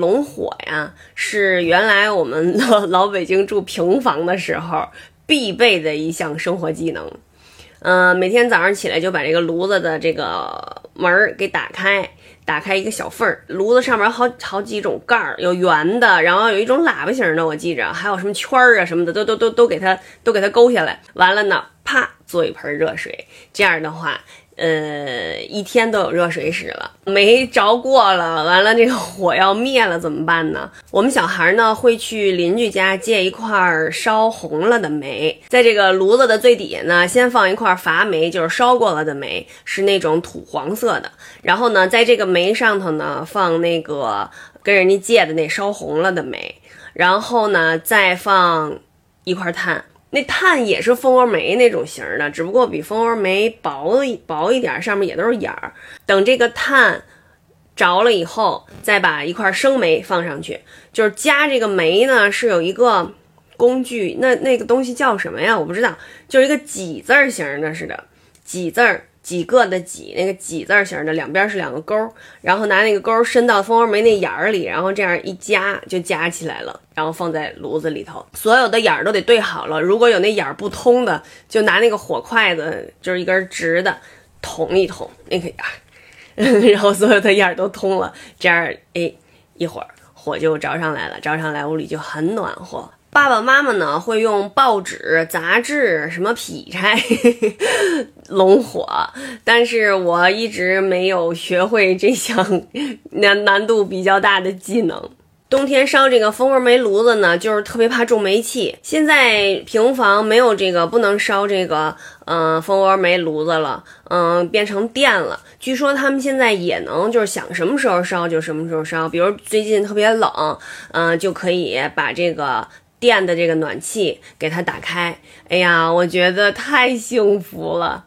龙火呀，是原来我们老 老北京住平房的时候必备的一项生活技能。嗯，每天早上起来就把这个炉子的这个门儿给打开，打开一个小缝儿。炉子上面好好几种盖儿，有圆的，然后有一种喇叭形的，我记着，还有什么圈儿啊什么的，都都都都给它都给它勾下来。完了呢，做一盆热水，这样的话。呃，一天都有热水使了，煤着过了，完了这个火要灭了怎么办呢？我们小孩呢会去邻居家借一块烧红了的煤，在这个炉子的最底下呢，先放一块伐煤，就是烧过了的煤，是那种土黄色的。然后呢，在这个煤上头呢放那个跟人家借的那烧红了的煤，然后呢再放一块炭。那炭也是蜂窝煤那种型的，只不过比蜂窝煤薄薄一点，上面也都是眼儿。等这个炭着了以后，再把一块生煤放上去，就是加这个煤呢，是有一个工具，那那个东西叫什么呀？我不知道，就是一个几字儿形的似的，几字儿。几个的几，那个几字形的，两边是两个钩，然后拿那个钩伸到蜂窝煤那眼儿里，然后这样一夹就夹起来了，然后放在炉子里头，所有的眼儿都得对好了。如果有那眼儿不通的，就拿那个火筷子，就是一根直的捅一捅那个眼儿，然后所有的眼儿都通了，这样哎，一会儿火就着上来了，着上来屋里就很暖和。爸爸妈妈呢会用报纸、杂志、什么劈柴 龙火，但是我一直没有学会这项 难难度比较大的技能。冬天烧这个蜂窝煤炉子呢，就是特别怕中煤气。现在平房没有这个不能烧这个嗯蜂窝煤炉子了，嗯变成电了。据说他们现在也能就是想什么时候烧就什么时候烧，比如最近特别冷，嗯就可以把这个。电的这个暖气给它打开，哎呀，我觉得太幸福了。